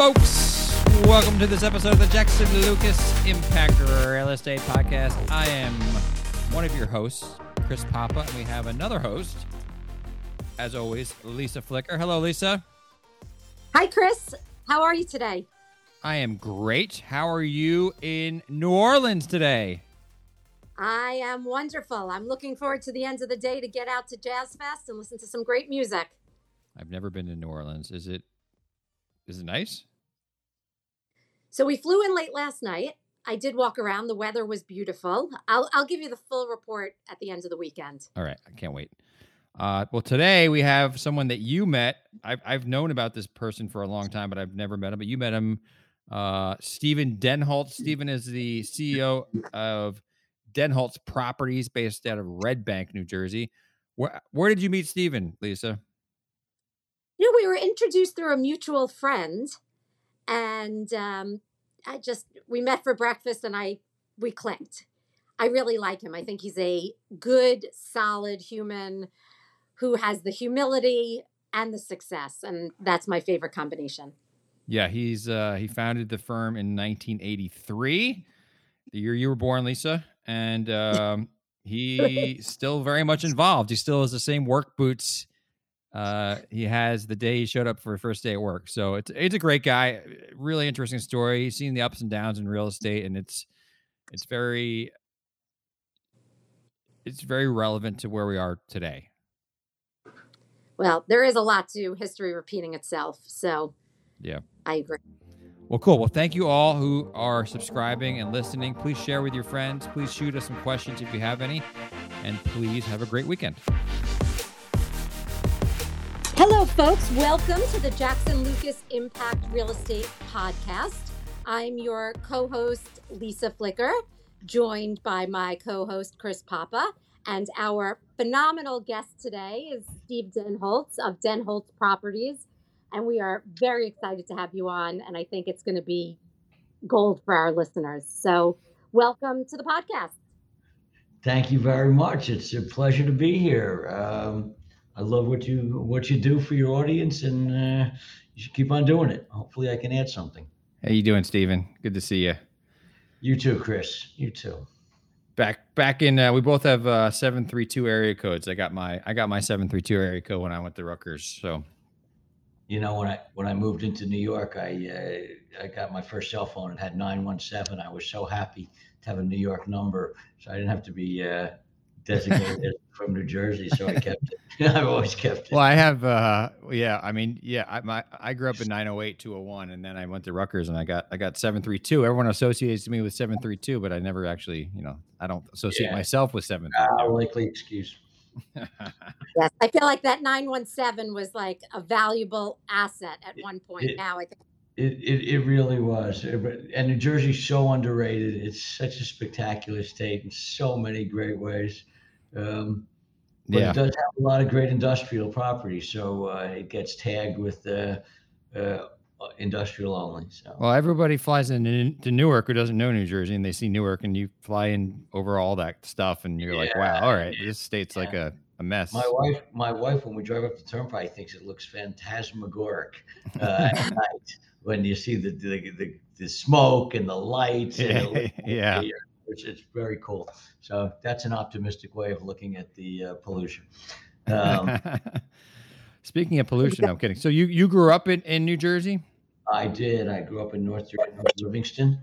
folks? Welcome to this episode of the Jackson Lucas Impact Real Estate Podcast. I am one of your hosts, Chris Papa, and we have another host, as always, Lisa Flicker. Hello, Lisa. Hi, Chris. How are you today? I am great. How are you in New Orleans today? I am wonderful. I'm looking forward to the end of the day to get out to Jazz Fest and listen to some great music. I've never been to New Orleans. Is it is it nice? So we flew in late last night. I did walk around. The weather was beautiful. I'll I'll give you the full report at the end of the weekend. All right, I can't wait. Uh, well, today we have someone that you met. I've I've known about this person for a long time, but I've never met him. But you met him, uh, Steven Denholtz. Steven is the CEO of Denholtz Properties, based out of Red Bank, New Jersey. Where where did you meet Steven, Lisa? You know, we were introduced through a mutual friend, and um, I just we met for breakfast, and I we clicked. I really like him. I think he's a good, solid human who has the humility and the success, and that's my favorite combination. Yeah, he's uh, he founded the firm in 1983, the year you were born, Lisa, and um, he's still very much involved. He still has the same work boots uh, he has the day he showed up for his first day at work. So it's it's a great guy, really interesting story. He's seen the ups and downs in real estate, and it's it's very it's very relevant to where we are today. Well, there is a lot to history repeating itself. So yeah, I agree. Well, cool. Well, thank you all who are subscribing and listening. Please share with your friends. Please shoot us some questions if you have any. And please have a great weekend. Hello, folks. Welcome to the Jackson Lucas Impact Real Estate Podcast. I'm your co host, Lisa Flicker, joined by my co host, Chris Papa. And our phenomenal guest today is Steve Denholtz of Denholtz Properties. And we are very excited to have you on. And I think it's going to be gold for our listeners. So, welcome to the podcast. Thank you very much. It's a pleasure to be here. Um, I love what you what you do for your audience, and uh, you should keep on doing it. Hopefully, I can add something. How you doing, Steven? Good to see you. You too, Chris. You too. Back back in, uh, we both have uh, seven three two area codes. I got my I got my seven three two area code when I went to Rutgers. So, you know, when I when I moved into New York, I uh, I got my first cell phone. It had nine one seven. I was so happy to have a New York number, so I didn't have to be uh, designated from New Jersey, so I kept it. I've always kept it. Well, I have, uh, yeah. I mean, yeah. I my I grew up in 908, 201, and then I went to Rutgers, and I got I got 732. Everyone associates me with 732, but I never actually, you know, I don't associate yeah. myself with 732. Uh, likely excuse. yes, I feel like that 917 was like a valuable asset at one point. It, now I think. It, it, it really was. And New Jersey's so underrated. It's such a spectacular state in so many great ways. Um, but yeah. it does have a lot of great industrial property, so uh, it gets tagged with uh, uh, industrial only. So. Well, everybody flies into Newark who doesn't know New Jersey, and they see Newark, and you fly in over all that stuff, and you're yeah, like, wow, all right, this state's yeah. like a, a mess. My wife, my wife, when we drive up the turnpike, thinks it looks phantasmagoric uh, at night when you see the the, the the smoke and the lights. And yeah which is very cool. So that's an optimistic way of looking at the uh, pollution. Um, Speaking of pollution, I'm kidding. So you you grew up in, in New Jersey? I did. I grew up in North, North Livingston,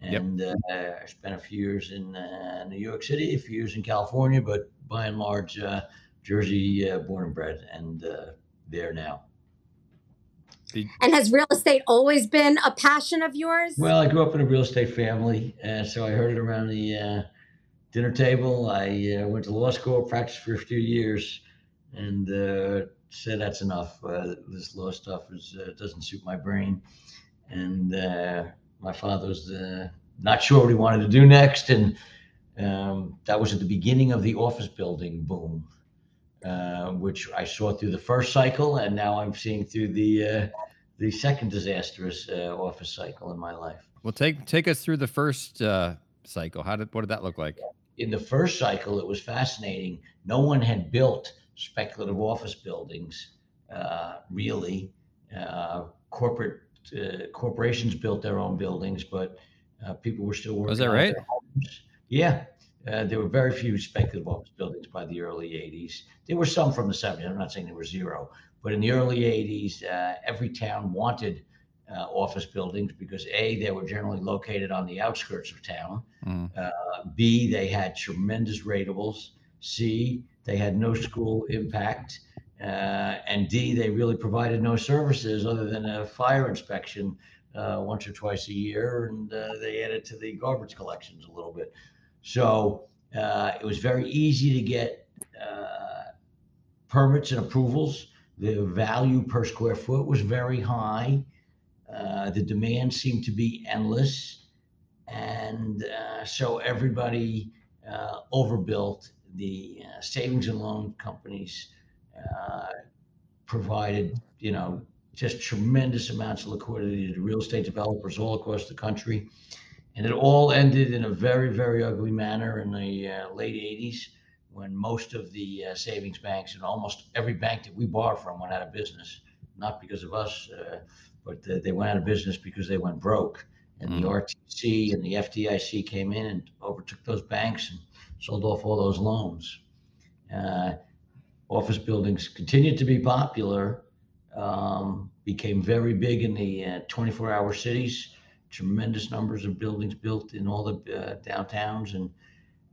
and yep. uh, I spent a few years in uh, New York City, a few years in California, but by and large, uh, Jersey uh, born and bred, and uh, there now. And has real estate always been a passion of yours? Well, I grew up in a real estate family, and so I heard it around the uh, dinner table. I uh, went to law school, practiced for a few years, and uh, said that's enough. Uh, this law stuff is uh, doesn't suit my brain. And uh, my father was not sure what he wanted to do next, and um, that was at the beginning of the office building boom. Uh, which I saw through the first cycle, and now I'm seeing through the uh, the second disastrous uh, office cycle in my life. Well, take take us through the first uh, cycle. How did what did that look like? In the first cycle, it was fascinating. No one had built speculative office buildings, uh, really. corporate uh, corporations built their own buildings, but uh, people were still working. Was that right? Yeah. Uh, there were very few speculative office buildings by the early 80s. There were some from the 70s. I'm not saying there were zero, but in the early 80s, uh, every town wanted uh, office buildings because A, they were generally located on the outskirts of town. Mm. Uh, B, they had tremendous ratables. C, they had no school impact. Uh, and D, they really provided no services other than a fire inspection uh, once or twice a year, and uh, they added to the garbage collections a little bit. So uh, it was very easy to get uh, permits and approvals. The value per square foot was very high. Uh, the demand seemed to be endless. And uh, so everybody uh, overbuilt. The uh, savings and loan companies provided, you know, just tremendous amounts of liquidity to real estate developers all across the country. And it all ended in a very, very ugly manner in the uh, late 80s when most of the uh, savings banks and almost every bank that we borrow from went out of business, not because of us, uh, but uh, they went out of business because they went broke. And the Mm. RTC and the FDIC came in and overtook those banks and sold off all those loans. Uh, office buildings continued to be popular, um, became very big in the uh, 24 hour cities, tremendous numbers of buildings built in all the uh, downtowns. And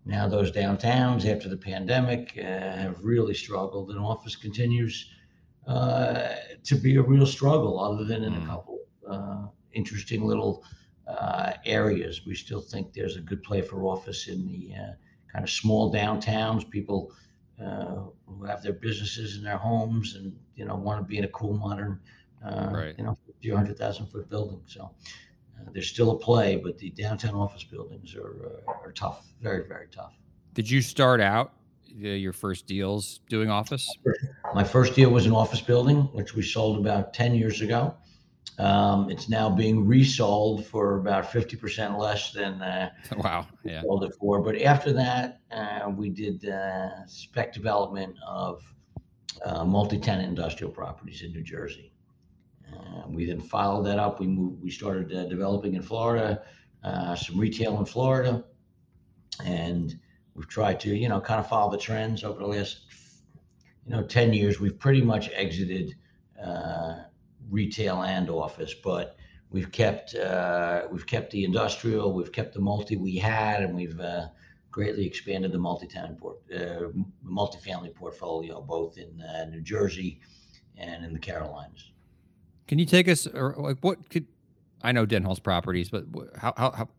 now those downtowns, after the pandemic, uh, have really struggled, and office continues uh, to be a real struggle, other than in a Mm. couple uh, interesting little uh, areas. We still think there's a good play for office in the uh, kind of small downtowns. People uh, who have their businesses in their homes and you know want to be in a cool modern, uh, Right. you know, 50 or 100,000 foot building. So uh, there's still a play, but the downtown office buildings are uh, are tough, very very tough. Did you start out uh, your first deals doing office? My first deal was an office building, which we sold about 10 years ago. Um, it's now being resold for about 50% less than uh, wow. Yeah. sold it for. But after that, uh, we did uh, spec development of uh, multi-tenant industrial properties in New Jersey. Uh, we then followed that up. We moved. We started uh, developing in Florida, uh, some retail in Florida, and we've tried to, you know, kind of follow the trends over the last, you know, ten years. We've pretty much exited uh, retail and office, but we've kept uh, we've kept the industrial, we've kept the multi we had, and we've uh, greatly expanded the multi-tenant port, multifamily portfolio, both in New Jersey and in the Carolinas. Can you take us, or like, what could I know Denholtz Properties, but how, how, how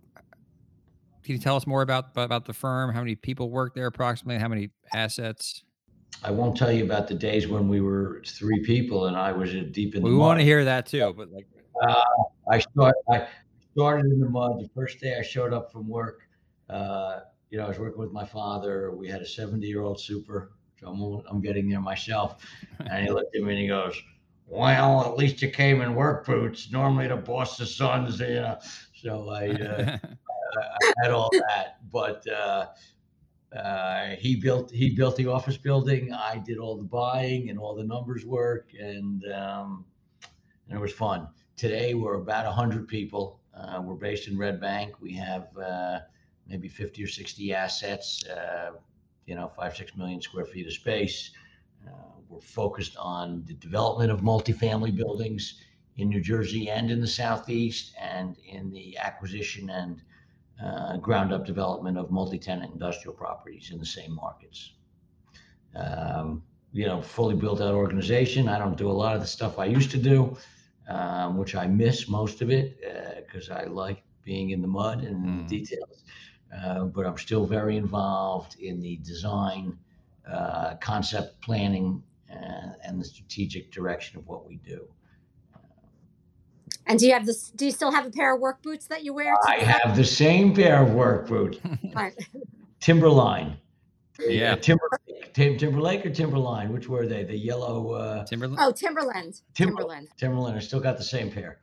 can you tell us more about about the firm? How many people work there approximately? How many assets? I won't tell you about the days when we were three people and I was uh, deep in the We want to hear that too, but like, I start, I started in the mud. The first day I showed up from work, uh, you know, I was working with my father. We had a 70 year old super. So I'm, I'm getting there myself. And he looked at me and he goes, Well, at least you came in work boots. Normally the boss's sons, you know. So I, uh, I had all that, but uh, uh, he built he built the office building. I did all the buying and all the numbers work, and um, and it was fun. Today we're about hundred people. Uh, we're based in Red Bank. We have uh, maybe fifty or sixty assets. Uh, you know, five six million square feet of space. Uh, we're focused on the development of multifamily buildings in New Jersey and in the Southeast, and in the acquisition and uh, ground up development of multi-tenant industrial properties in the same markets. Um, you know, fully built out organization. I don't do a lot of the stuff I used to do, um, which I miss most of it because I like being in the mud and Mm. the details. Uh, but I'm still very involved in the design, uh, concept planning, uh, and the strategic direction of what we do. And do you have this? Do you still have a pair of work boots that you wear? to I have the same pair of work boots, Right. Timberline. Yeah. Uh, Timberlake, Tim, Timberlake or Timberline? Which were they? The yellow uh, Timberland. Oh, Timberland. Timber- Timberland. Timberland. I still got the same pair.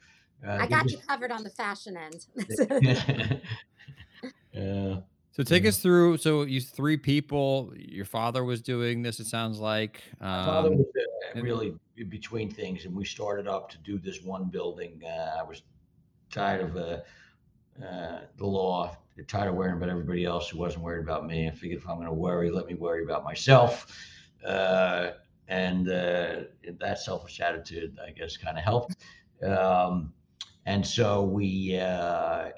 Uh, I they got you covered on the fashion end. uh, So take Yeah. us through. So you three people. Your father was doing this. It sounds like. my father Um, was, uh, really between things, and we started up to do this one building. Uh, I was tired of uh, uh, the law, tired of worrying about everybody else who wasn't worried about me. I figured if I'm going to worry, let me worry about myself. Uh, and uh, that selfish attitude, I guess, kind of helped. Um, and so we, uh,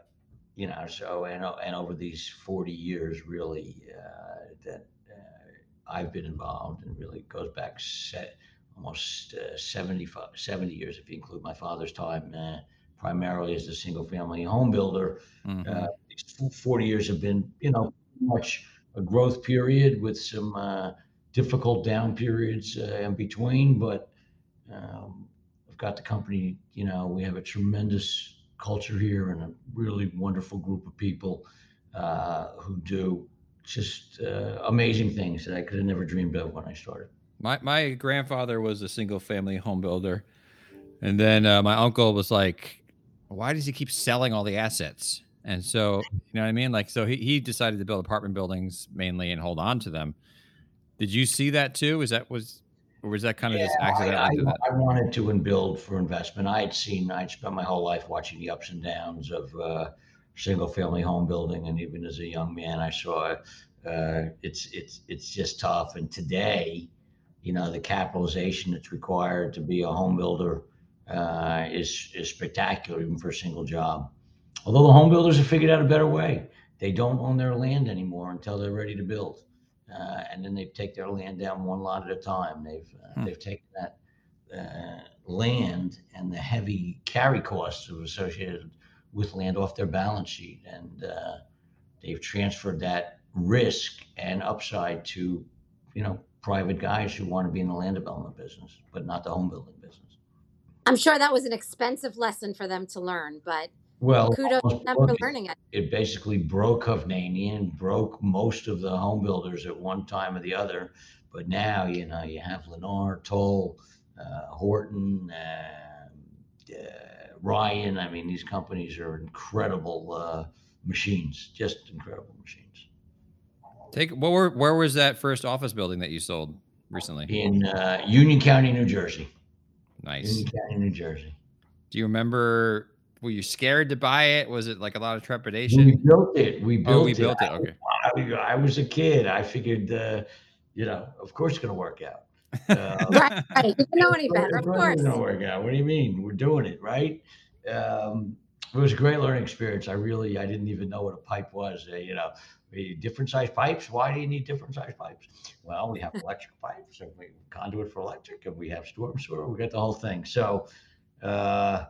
you know, so and and over these 40 years, really, uh, that uh, I've been involved, and really goes back set almost uh, 75, 70 years if you include my father's time, uh, primarily as a single family home builder. Mm-hmm. Uh, these 40 years have been, you know, much a growth period with some uh, difficult down periods uh, in between, but um, I've got the company, you know, we have a tremendous culture here and a really wonderful group of people uh, who do just amazing things that I could have never dreamed of when I started. My my grandfather was a single family home builder, and then uh, my uncle was like, "Why does he keep selling all the assets?" And so, you know what I mean? Like, so he, he decided to build apartment buildings mainly and hold on to them. Did you see that too? Is that was or was that kind of yeah, just accidental? I, I, I, wanted to and build for investment. I had seen, I'd spent my whole life watching the ups and downs of uh, single family home building, and even as a young man, I saw uh, it's it's it's just tough. And today, you know, the capitalization that's required to be a home builder uh, is is spectacular, even for a single job. Although the home builders have figured out a better way, they don't own their land anymore until they're ready to build, uh, and then they take their land down one lot at a time. They've uh, hmm. they've taken that uh, land and the heavy carry costs associated with land off their balance sheet, and uh, they've transferred that risk and upside to, you know, private guys who want to be in the land development business, but not the home building business. I'm sure that was an expensive lesson for them to learn, but well, kudos to them for learning it. It basically broke Hovnanian, broke most of the home builders at one time or the other. But now, you know, you have Lennar, Toll, uh, Horton, uh, uh, Ryan. I mean, these companies are incredible uh, machines, just incredible machines. Take where where was that first office building that you sold recently? In uh, Union County, New Jersey. Nice. Union County, New Jersey. Do you remember? Were you scared to buy it? Was it like a lot of trepidation? We built it. We built oh, we it. built it. Okay. I, I, was a kid. I figured, uh, you know, of course it's going to work out. Uh, right, right. You didn't know any better, of course. It's going to work out. What do you mean? We're doing it, right? Um, it was a great learning experience. I really, I didn't even know what a pipe was. Uh, you know, different size pipes. Why do you need different size pipes? Well, we have electric pipes and we conduit for electric, and we have storm sewer. We got the whole thing. So, uh,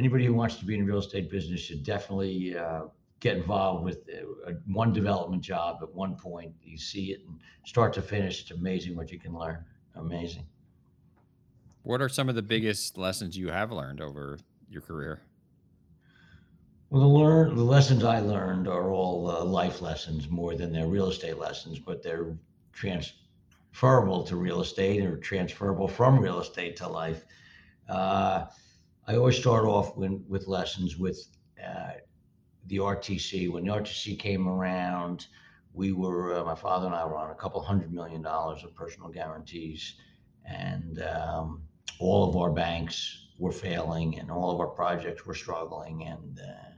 anybody who wants to be in real estate business should definitely uh, get involved with uh, one development job at one point. You see it and start to finish. It's amazing what you can learn. Amazing. What are some of the biggest lessons you have learned over your career? Well, the learn the lessons I learned are all uh, life lessons more than they're real estate lessons, but they're transferable to real estate or transferable from real estate to life. Uh, I always start off when, with lessons with uh, the RTC. When the RTC came around, we were uh, my father and I were on a couple hundred million dollars of personal guarantees, and um, all of our banks were failing, and all of our projects were struggling, and uh,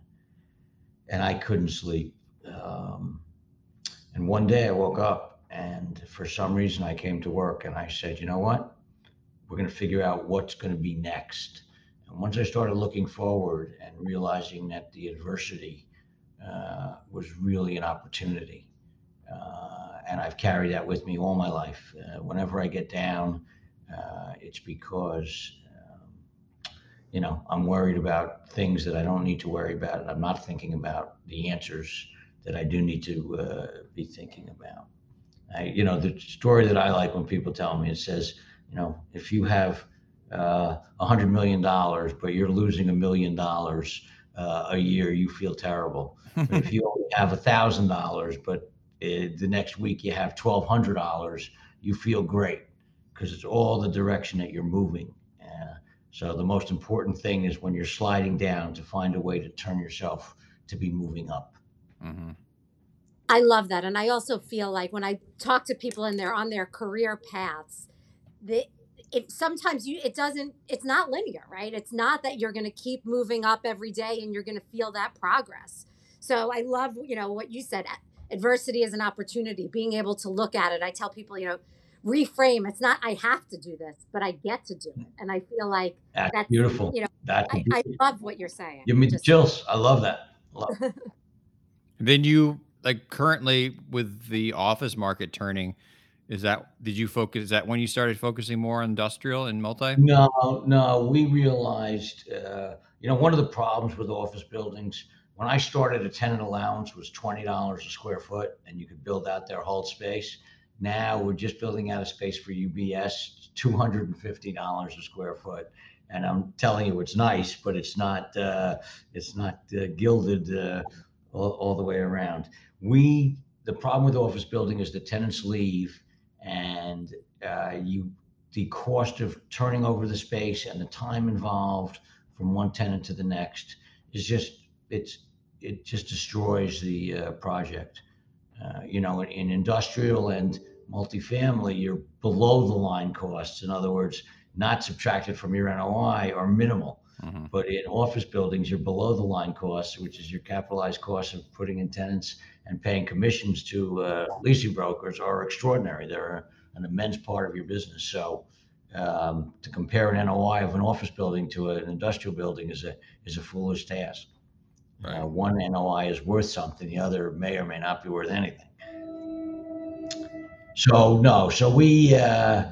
and I couldn't sleep. Um, and one day I woke up, and for some reason I came to work, and I said, you know what? We're going to figure out what's going to be next. And once I started looking forward and realizing that the adversity uh, was really an opportunity, uh, and I've carried that with me all my life. Uh, whenever I get down, uh, it's because you know, I'm worried about things that I don't need to worry about, and I'm not thinking about the answers that I do need to uh, be thinking about. I, you know, the story that I like when people tell me it says, you know, if you have uh, a uh, hundred million dollars, but you're losing a million dollars uh, a year, you feel terrible. if you only have a thousand dollars, but uh, the next week you have twelve hundred dollars, you feel great because it's all the direction that you're moving. So the most important thing is when you're sliding down to find a way to turn yourself to be moving up. Mm-hmm. I love that, and I also feel like when I talk to people and they're on their career paths, they it sometimes you it doesn't it's not linear right? It's not that you're going to keep moving up every day and you're going to feel that progress. So i love you know what you said adversity is an opportunity. Being able to look at it i tell people you know reframe. It's not i have to do this but i get to do it. And i feel like that's, that's beautiful. you know that I, I, love what you're saying. Give me the chills. I love that. Love. then you like currently with the office market turning is that did you focus? Is that when you started focusing more on industrial and multi? No, no. We realized, uh, you know, one of the problems with office buildings when I started, a tenant allowance was twenty dollars a square foot, and you could build out their whole space. Now we're just building out a space for UBS, two hundred and fifty dollars a square foot, and I'm telling you, it's nice, but it's not, uh, it's not uh, gilded uh, all, all the way around. We the problem with office building is the tenants leave and uh, you the cost of turning over the space and the time involved from one tenant to the next is just it's it just destroys the uh, project. Uh, you know, in, in, industrial and multifamily, you're below the line costs. In other words, not subtracted from your NOI or minimal. Mm-hmm. But in office buildings, you're below the line costs, which is your capitalized cost of putting in tenants and paying commissions to uh, leasing brokers are extraordinary. They're an immense part of your business. So um, to compare an NOI of an office building to an industrial building is a is a foolish task. Right. Uh, one NOI is worth something; the other may or may not be worth anything. So no, so we uh,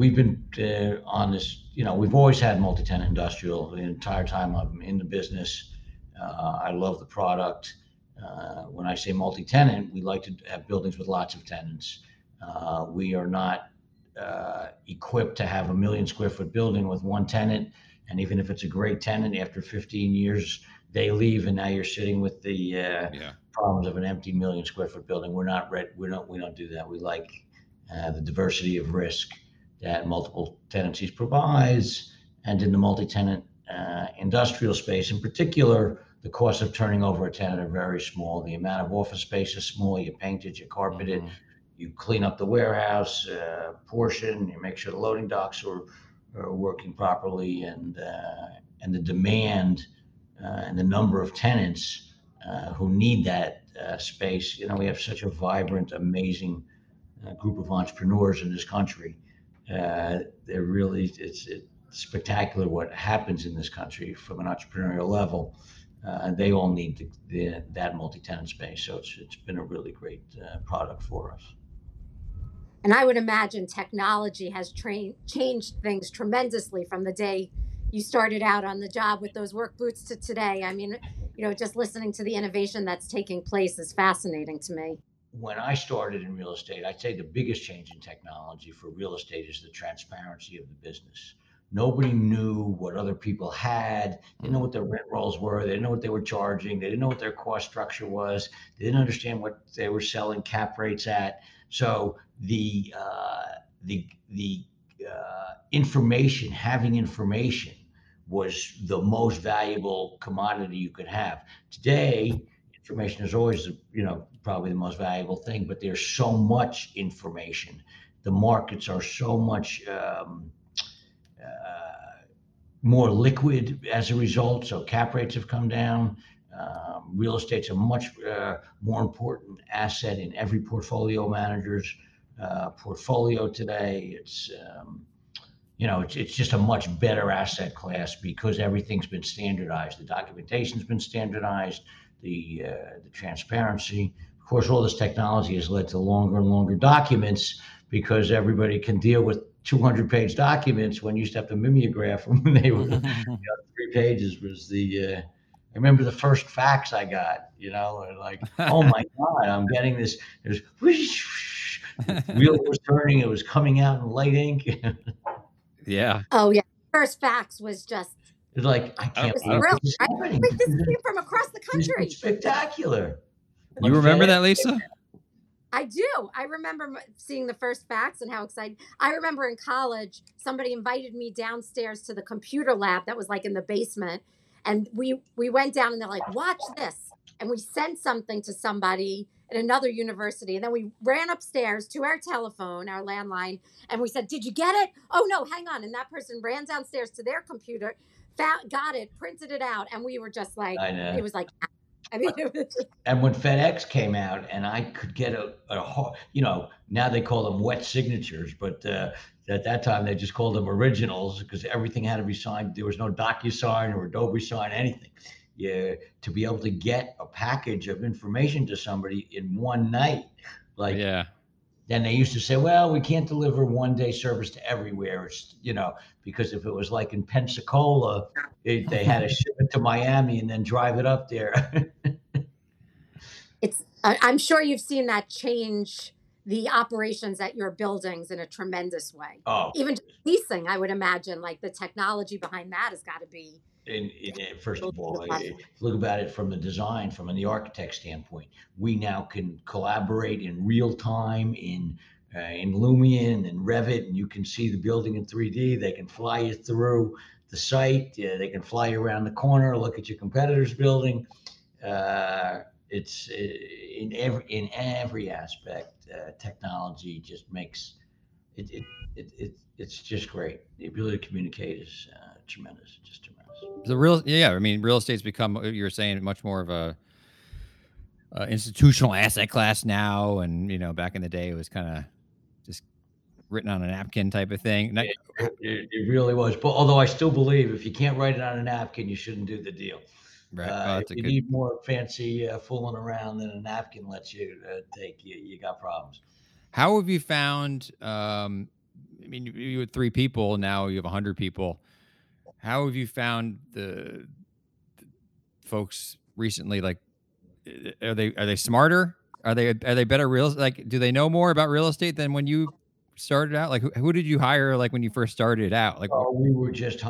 we've been uh, on this. You know, we've always had multi-tenant industrial the entire time I'm in the business. Uh, I love the product. Uh, when I say multi-tenant, we like to have buildings with lots of tenants. Uh, we are not uh, equipped to have a million square foot building with one tenant. And even if it's a great tenant, after 15 years, they leave, and now you're sitting with the uh, yeah. problems of an empty million square foot building. We're not ready. We don't. We don't do that. We like uh, the diversity of risk that multiple tenancies provides, and in the multi-tenant industrial space, in particular the cost of turning over a tenant are very small. The amount of office space is small. You paint it, you carpet it, mm-hmm. you clean up the warehouse uh, portion, you make sure the loading docks are, are working properly, and uh, and the demand uh, and the number of tenants uh, who need that uh, space. You know, we have such a vibrant, amazing uh, group of entrepreneurs in this country. They're really it's, it's spectacular what happens in this country from an entrepreneurial level uh, they all need the, the, that multi-tenant space. So it's it's been a really great uh, product for us. And I would imagine technology has trained changed things tremendously from the day you started out on the job with those work boots to today. I mean, you know, just listening to the innovation that's taking place is fascinating to me. When I started in real estate, I'd say the biggest change in technology for real estate is the transparency of the business. Nobody knew what other people had. They didn't know what their rent rolls were. They didn't know what they were charging. They didn't know what their cost structure was. They didn't understand what they were selling cap rates at. So the uh, the the uh, information, having information, was the most valuable commodity you could have. Today, information is always you know probably the most valuable thing, but there's so much information. The markets are so much. Um, uh, more liquid as a result. So cap rates have come down. Um, real estate's a much uh, more important asset in every portfolio manager's uh, portfolio today. It's um, you know it's, it's just a much better asset class because everything's been standardized. The documentation's been standardized. The uh, the transparency. Of course, all this technology has led to longer and longer documents because everybody can deal with 200 page documents when you used to have to mimeograph them when they were you know, three pages was the uh, I remember the first fax I got, you know, like, oh my God, I'm getting this. There's whoosh, wheel was turning, it was coming out in light ink. Yeah. Oh yeah. First fax was just it's like I can't believe this, I, this came from across the country. spectacular. You remember that, Lisa? I do. I remember seeing the first fax and how excited. I remember in college, somebody invited me downstairs to the computer lab that was like in the basement, and we we went down and they're like, "Watch this," and we sent something to somebody, at another university. And then we ran upstairs to our telephone, our landline, and we said, Did you get it? Oh, no, hang on. And that person ran downstairs to their computer, found, got it, printed it out. And we were just like, it was like, I mean, just... and when FedEx came out, and I could get a, a, you know, now they call them wet signatures, but uh, at that time they just called them originals because everything had to be signed. There was no DocuSign or Adobe Sign, anything you, to be able to get a package of information to somebody in one night. Like, yeah. Then they used to say, well, we can't deliver one day service to everywhere. It's, you know, because if it was like in Pensacola, it, they had to ship it to Miami and then drive it up there. it's, I'm sure you've seen that change the operations at your buildings in a tremendous way. Oh, even leasing, I would imagine, like the technology behind that has got to be in, in, first of all, look about it from the design, from the architect standpoint. We now can collaborate in real time in uh, in Lumion and Revit, and you can see the building in 3D. They can fly you through the site. Uh, they can fly you around the corner, look at your competitor's building. Uh, it's uh, in every in every aspect. Uh, technology just makes it it, it, it it's just great. The ability to communicate is uh, tremendous. Just tremendous the real yeah i mean real estate's become uh, you were saying much more of a uh, institutional asset class now and you know back in the day it was kind of just written on a napkin type of thing. It, it, it, really was but although i still believe if you can't write it on a napkin you shouldn't do the deal. Right. Uh, if you good... need more fancy uh, fooling around than a napkin lets you uh, take you, you got problems. How have you found um i mean you had three people now you have 100 people how have you found the, the folks recently? Like, are they are they smarter? Are they are they better real? Like, do they know more about real estate than when you started out? Like, who, who did you hire? Like when you first started out? Like, oh, we were just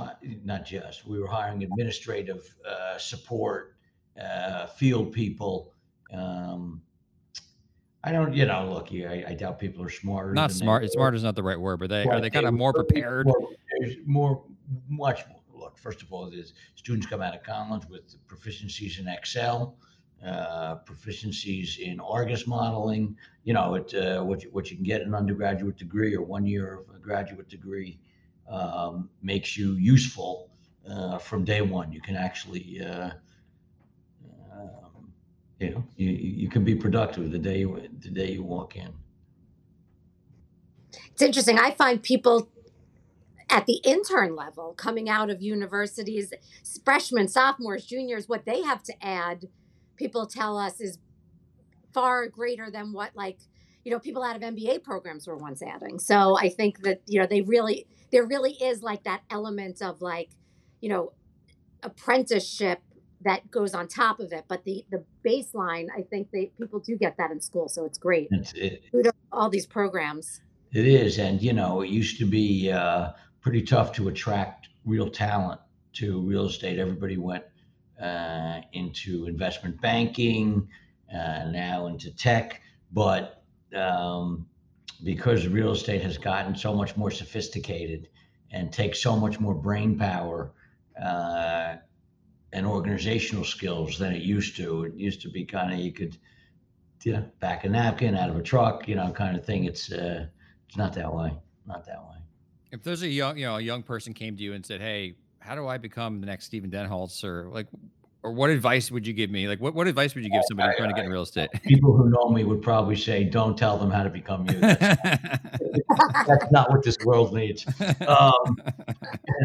not just we were hiring administrative uh, support, uh, field people. Um, I don't, you know, look, I, I doubt people are smarter. Not smart. Smart is not the right word, but they are they kind of more prepared. More, more, much First of all, is students come out of college with proficiencies in Excel, uh, proficiencies in Argus modeling. You know, it, uh, what, you, what you can get an undergraduate degree or one year of a graduate degree um, makes you useful uh, from day one. You can actually, uh, um, you know, you, you can be productive the day you, the day you walk in. It's interesting. I find people at the intern level coming out of universities freshmen sophomores juniors what they have to add people tell us is far greater than what like you know people out of mba programs were once adding. So i think that you know they really there really is like that element of like you know apprenticeship that goes on top of it. But the the baseline i think they people do get that in school so it's great. It's, it, all these programs. It is and you know it used to be uh pretty tough to attract real talent to real estate. Everybody went uh, into investment banking, uh, now into tech, but um, because real estate has gotten so much more sophisticated and takes so much more brain power uh, and organizational skills than it used to. It used to be kind of you could, you know, back a napkin out of a truck, you know, kind of thing. It's uh, it's not that way. Not that way. If there's a young, you know, a young person came to you and said, "Hey, how do I become the next Steven Denholtz?" or like, or what advice would you give me? Like, what, what advice would you give somebody I, trying to get in real estate? People who know me would probably say, "Don't tell them how to become you." That's, that's not what this world needs. Um,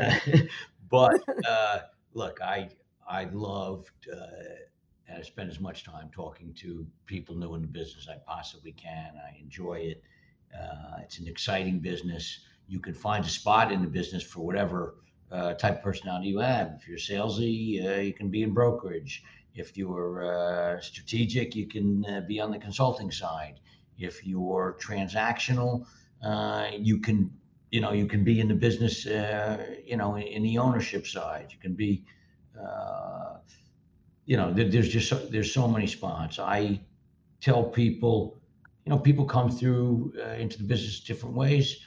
but uh, look, I I loved. Uh, and I spend as much time talking to people new in the business I possibly can. I enjoy it. Uh, it's an exciting business you can find a spot in the business for whatever uh, type of personality you have. If you're salesy, uh, you can be in brokerage. If you're uh, strategic, you can uh, be on the consulting side. If you're transactional, uh, you can you know you can be in the business uh, you know in, in, the ownership side. You can be you know there, there's just so, there's so many spots. I tell people you know people come through into the business different ways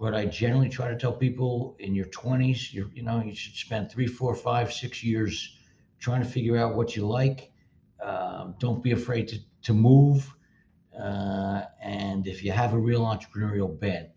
what I generally try to tell people in your 20s, you you know, you should spend three, four, five, six years trying to figure out what you like. Um, don't be afraid to, to move. Uh, and if you have a real entrepreneurial bent,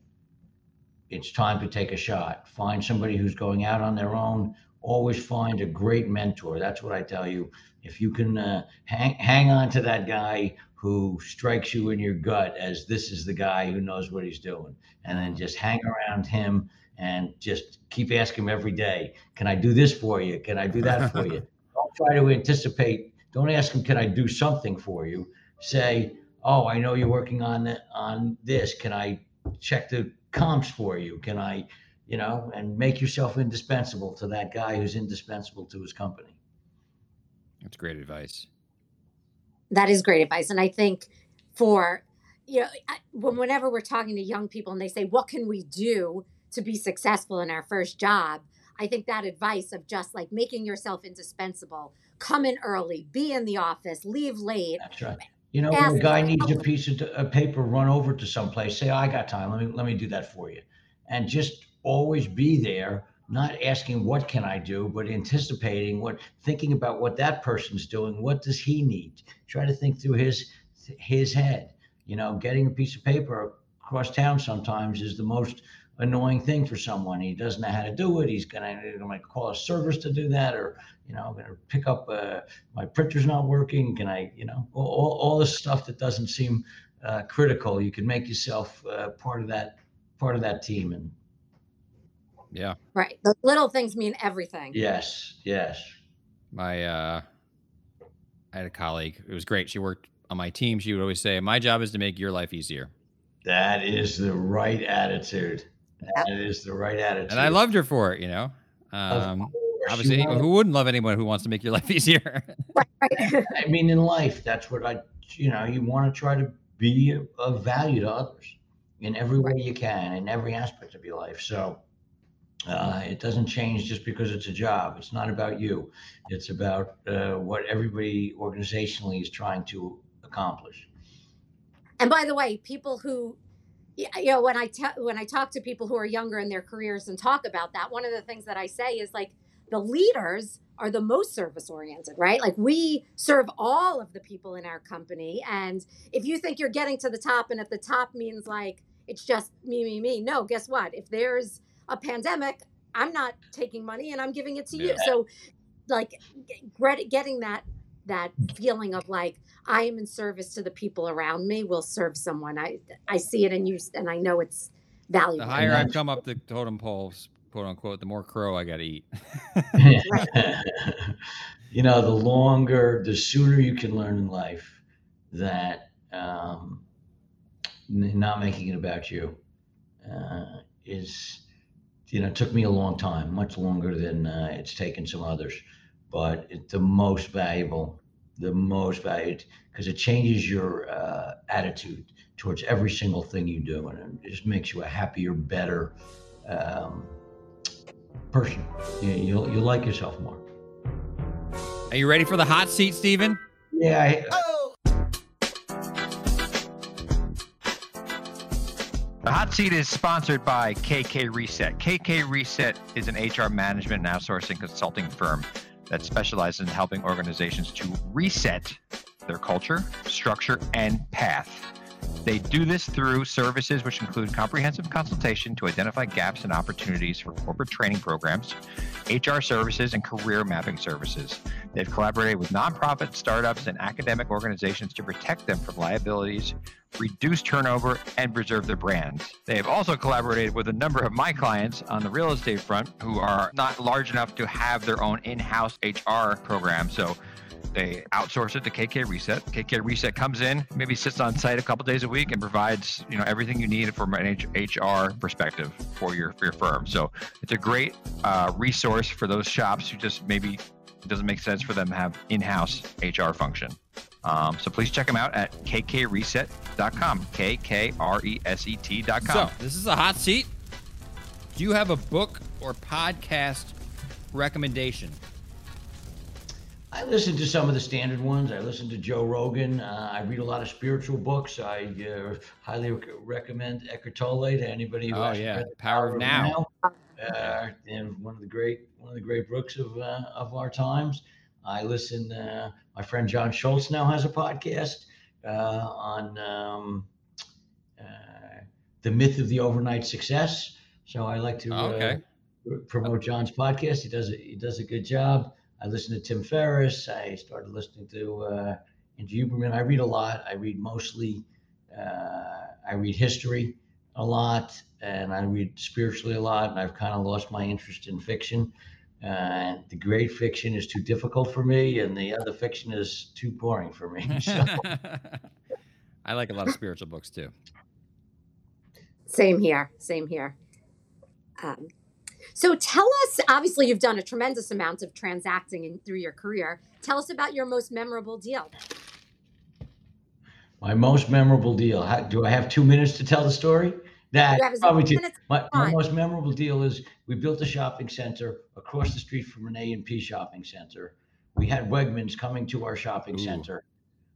it's time to take a shot. Find somebody who's going out on their own. Always find a great mentor. That's what I tell you. If you can uh, hang, hang on to that guy who strikes you in your gut as this is the guy who knows what he's doing, and then just hang around him and just keep asking him every day, can I do this for you? Can I do that for you? Don't try to anticipate. Don't ask him, can I do something for you? Say, oh, I know you're working on on this. Can I check the comps for you? Can I, you know, and make yourself indispensable to that guy who's indispensable to his company. That's great advice. That is great advice, and I think for you know, whenever we're talking to young people and they say, "What can we do?" to be successful in our first job, I think that advice of just like making yourself indispensable, come in early, be in the office, leave late. That's right. You know, when a guy needs a piece of a paper, run over to someplace, say, "I got time. Let me let me do that for you," and just always be there. Not asking what can I do, but anticipating what, thinking about what that person's doing. What does he need? Try to think through his his head. You know, getting a piece of paper across town sometimes is the most annoying thing for someone. He doesn't know how to do it. He's gonna, gonna call a service to do that, or you know, I'm gonna pick up uh, my printer's not working. Can I, you know, all, all this stuff that doesn't seem uh, critical. You can make yourself uh, part of that part of that team, and yeah, right. The little things mean everything. Yes, yes. My uh, I had a colleague. It was great. She worked on my team. She would always say, "My job is to make your life easier." That is the right attitude. That is the right attitude. And I loved her for it, you know. Um, obviously, who wouldn't love anyone who wants to make your life easier? right. I mean, in life, that's what I, you know, you want to try to be of value to others in every way you can, in every aspect of your life. So uh, it doesn't change just because it's a job. It's not about you. It's about uh, what everybody organizationally is trying to accomplish. And by the way, people who you know when I te- when I talk to people who are younger in their careers and talk about that, one of the things that I say is like the leaders are the most service oriented, right? Like we serve all of the people in our company, and if you think you're getting to the top, and if the top means like it's just me, me, me, no, guess what? If there's a pandemic, I'm not taking money and I'm giving it to yeah. you. So, like, getting that that feeling of like I am in service to the people around me will serve someone. I I see it and you and I know it's valuable. The higher I come up the totem poles, quote unquote, the more crow I got to eat. you know, the longer, the sooner you can learn in life that um, not making it about you uh, is, you know, took me a long time, much longer than uh, it's taken some others but it's the most valuable, the most valued because it changes your uh, attitude towards every single thing you do, and it just makes you a happier, better um, person. You, you'll you'll like yourself more. Are you ready for the hot seat, Steven? Yeah. I, hot seat is sponsored by KK Reset. KK Reset is an HR management and outsourcing consulting firm that specializes in helping organizations to reset their culture, structure, and path. They do this through services which include comprehensive consultation to identify gaps and opportunities for corporate training programs, HR services, and career mapping services. They've collaborated with nonprofits, startups, and academic organizations to protect them from liabilities, reduce turnover, and preserve their brands. They have also collaborated with a number of my clients on the real estate front who are not large enough to have their own in house HR program. So they outsource it to KK Reset. KK Reset comes in, maybe sits on site a couple days a week, and provides you know everything you need from an HR perspective for your for your firm. So it's a great uh, resource for those shops who just maybe it doesn't make sense for them to have in-house HR function. Um, so please check them out at kkreset.com. K K R E S E T.com. So this is a hot seat. Do you have a book or podcast recommendation? I listen to some of the standard ones. I listen to Joe Rogan. Uh, I read a lot of spiritual books. I uh, highly rec- recommend Eckhart Tolle to anybody who oh, has yeah. the Power, Power of Now. now. Uh, and one of the great one of the great books of uh, of our times. I listen. Uh, my friend John Schultz now has a podcast. uh, on um, uh, the myth of the overnight success. So I like to Oh, okay. uh, promote John's podcast. He does a, he does a good job. I listen to Tim Ferriss. I started listening to uh, Andrew Huberman. I read a lot. I read mostly. Uh, I read history a lot, and I read spiritually a lot. And I've kind of lost my interest in fiction. Uh, the great fiction is too difficult for me, and the other fiction is too boring for me. So, I like a lot of spiritual books too. Same here. Same here. Um, so tell us. Obviously, you've done a tremendous amount of transacting in, through your career. Tell us about your most memorable deal. my most memorable deal. How, do I have two minutes to tell the story? That You have as probably many two. My, my most memorable deal is we built a shopping center across the street from an A and P shopping center. We had Wegmans coming to our shopping Ooh. center.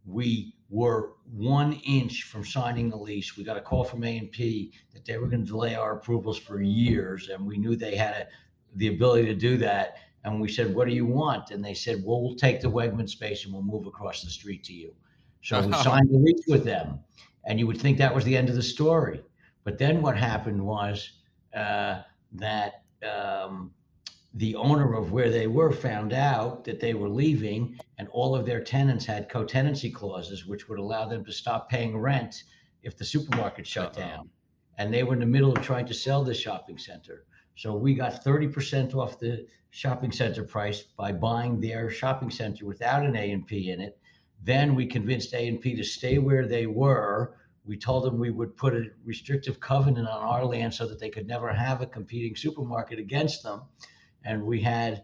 We were one inch from signing the lease. We got a call from A and P that they were going to delay our approvals for years, and we knew they had a, the ability to do that. And we said, "What do you want?" And they said, "Well, we'll take the Wegman space and we'll move across the street to you." So we signed the lease with them, and you would think that was the end of the story. But then what happened was uh, that um, the owner of where they were found out that they were leaving, and all of their tenants had co-tenancy clauses, which would allow them to stop paying rent if the supermarket shut Uh-oh. down. And they were in the middle of trying to sell the shopping center. So we got 30% off the shopping center price by buying their shopping center without an A and P in it. Then we convinced A and P to stay where they were. We told them we would put a restrictive covenant on our land so that they could never have a competing supermarket against them. And we had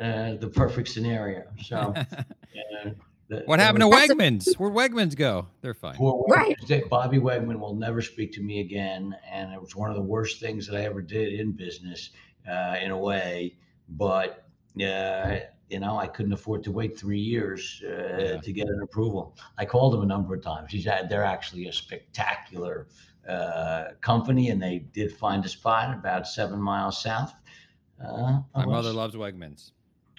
uh, the perfect scenario. So, uh, the- what there happened to was- That's a- Wegmans? Where'd Wegmans go? They're fine. Poor Right. Bobby Wegman will never speak to me again, and it was one of the worst things that I ever did in business, uh, in a way. But uh, you know, I couldn't afford to wait three years uh, Yeah. to get an approval. I called them a number of times. He's had, they're actually a spectacular uh, company, and they did find a spot about seven miles south. Uh, My mother loves Wegmans.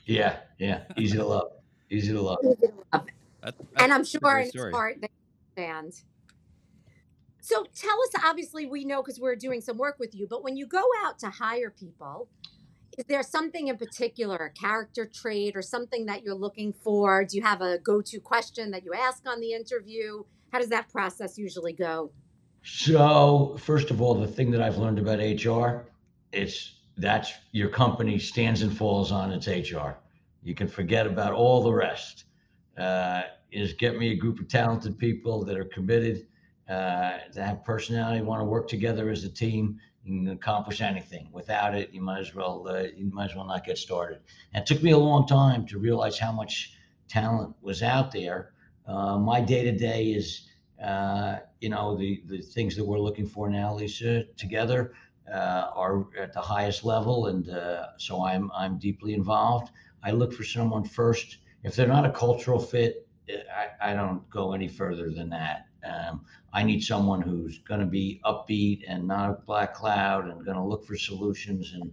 Yeah, yeah, easy to love, easy to love. That, and I'm sure great in story. his heart they understand. So tell us, obviously, we know because we're doing some work with you, but when you go out to hire people, is there something in particular, a character trait or something that you're looking for? Do you have a go to question that you ask on the interview? How does that process usually go? So, first of all, the thing that I've learned about HR, it's that's your company stands and falls on its HR. You can forget about all the rest. Uh, is get me a group of talented people that are committed, uh, that have personality, want to work together as a team. You can accomplish anything. Without it, you might as well uh, you might as well not get started. And it took me a long time to realize how much talent was out there. Uh, my day to day is uh, you know, the, the things that we're looking for now, Lisa, together uh, are at the highest level. And uh, so I'm, I'm deeply involved. I look for someone first. If they're not a cultural fit, I, I don't go any further than that. Um, I need someone who's going to be upbeat and not a black cloud and going to look for solutions. And,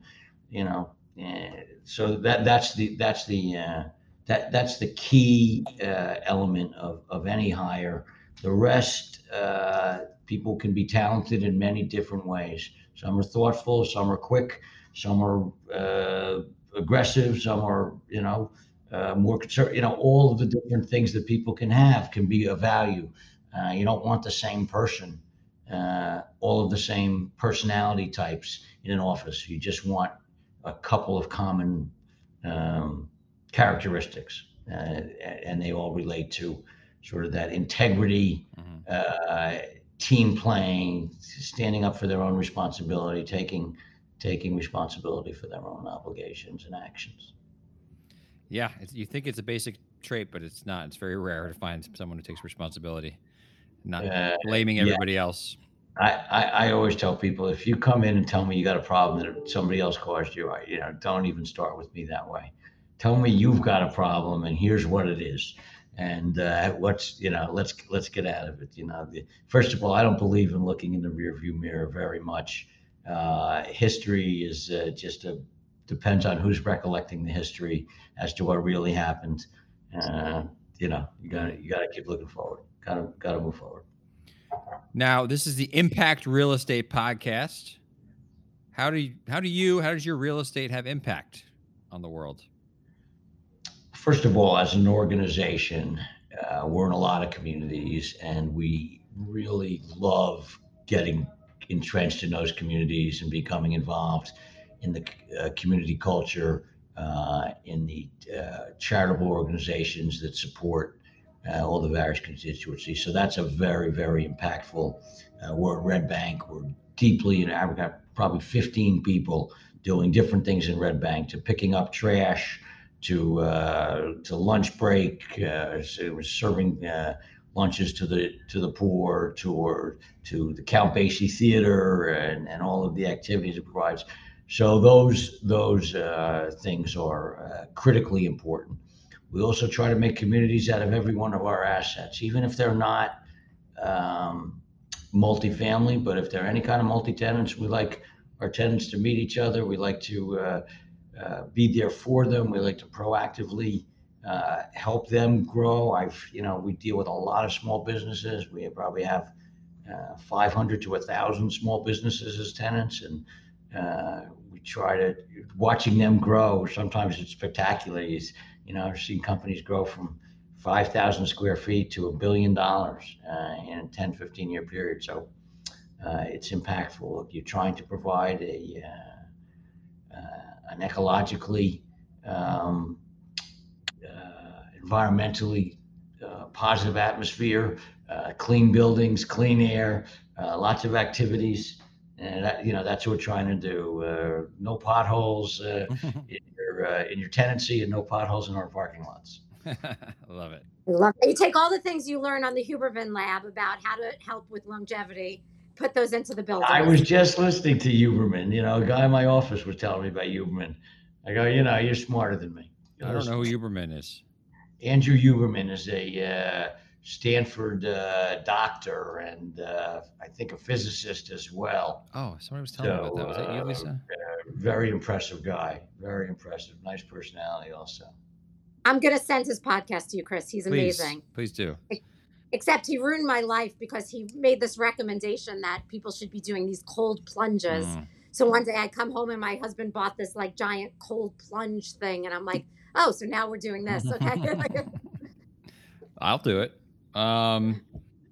you know, eh, so that, that's the, that's the, uh, that, that's the key uh, element of, of any hire. The rest, uh, people can be talented in many different ways. Some are thoughtful, some are quick, some are uh, aggressive, some are, you know, uh, more concerned. You know, all of the different things that people can have can be of value. Uh, you don't want the same person, uh, all of the same personality types in an office. You just want a couple of common um, characteristics, uh, and they all relate to sort of that integrity, Mhm. uh, team playing, standing up for their own responsibility, taking taking responsibility for their own obligations and actions. Yeah, it's, you think it's a basic trait, but it's not. It's very rare to find someone who takes responsibility, not Uh, blaming yeah. everybody else. I, I, I always tell people if you come in and tell me you got a problem that somebody else caused you, I, you know, don't even start with me that way. Tell me you've got a problem and here's what it is, and uh, what's you know let's let's get out of it. You know, the, first of all, I don't believe in looking in the rearview mirror very much. Uh, history is uh, just a depends on who's recollecting the history as to what really happened. Uh, you know, you gotta you gotta keep looking forward. Gotta gotta move forward. Now, this is the Impact Real Estate Podcast. How do you, how do you how does your real estate have impact on the world? First of all, as an organization, uh, we're in a lot of communities, and we really love getting entrenched in those communities and becoming involved in the uh, community culture, uh, in the uh, charitable organizations that support uh, all the various constituencies. So that's a very, very impactful. Uh, we're at Red Bank. We're deeply in. Got probably 15 people doing different things in Red Bank, to picking up trash, to uh, to lunch break, uh, serving uh, lunches to the to the poor, to to the Count Basie Theater, and, and all of the activities it provides. So those those uh, things are uh, critically important. We also try to make communities out of every one of our assets, even if they're not um, multifamily, but if they're any kind of multi-tenants, we like our tenants to meet each other. We like to uh, uh, be there for them. We like to proactively uh, help them grow. I've, you know, we deal with a lot of small businesses. We probably have uh, 500 to 1,000 small businesses as tenants, and uh, we try to watching them grow. Sometimes it's spectacular. It's, you know, I've seen companies grow from 5,000 square feet to a billion dollars uh, in a 10, 15 year period. So uh, it's impactful. If you're trying to provide a, uh, uh an ecologically, um, uh, environmentally uh, positive atmosphere, clean buildings, clean air, lots of activities. And that, you know that's what we're trying to do. Uh, no potholes uh, in your uh, in your tenancy, and no potholes in our parking lots. Love it. Love it. You take all the things you learn on the Huberman Lab about how to help with longevity, put those into the building. I was just listening to Huberman. You know, a guy in my office was telling me about Huberman. I go, you know, you're smarter than me. You I don't know who Huberman is. Andrew Huberman is a uh, Stanford uh, doctor and uh, I think a physicist as well. Oh, somebody was telling so, me about that. Was that you, Lisa? Uh, very impressive guy. Very impressive. Nice personality, also. I'm going to send his podcast to you, Chris. He's please, amazing. Please do. Except he ruined my life because he made this recommendation that people should be doing these cold plunges. Mm. So one day I come home and my husband bought this like giant cold plunge thing, and I'm like, oh, so now we're doing this. Okay. I'll do it. Um,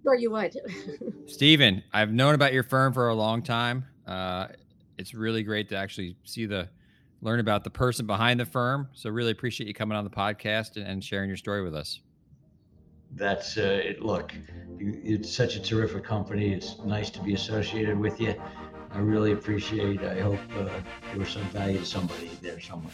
sure, you would. Steven, I've known about your firm for a long time. Uh, it's really great to actually see the learn about the person behind the firm. So really appreciate you coming on the podcast and, and sharing your story with us. That's uh, it. Look, it's such a terrific company. It's nice to be associated with you. I really appreciate. I hope uh, there was some value to somebody there somewhere.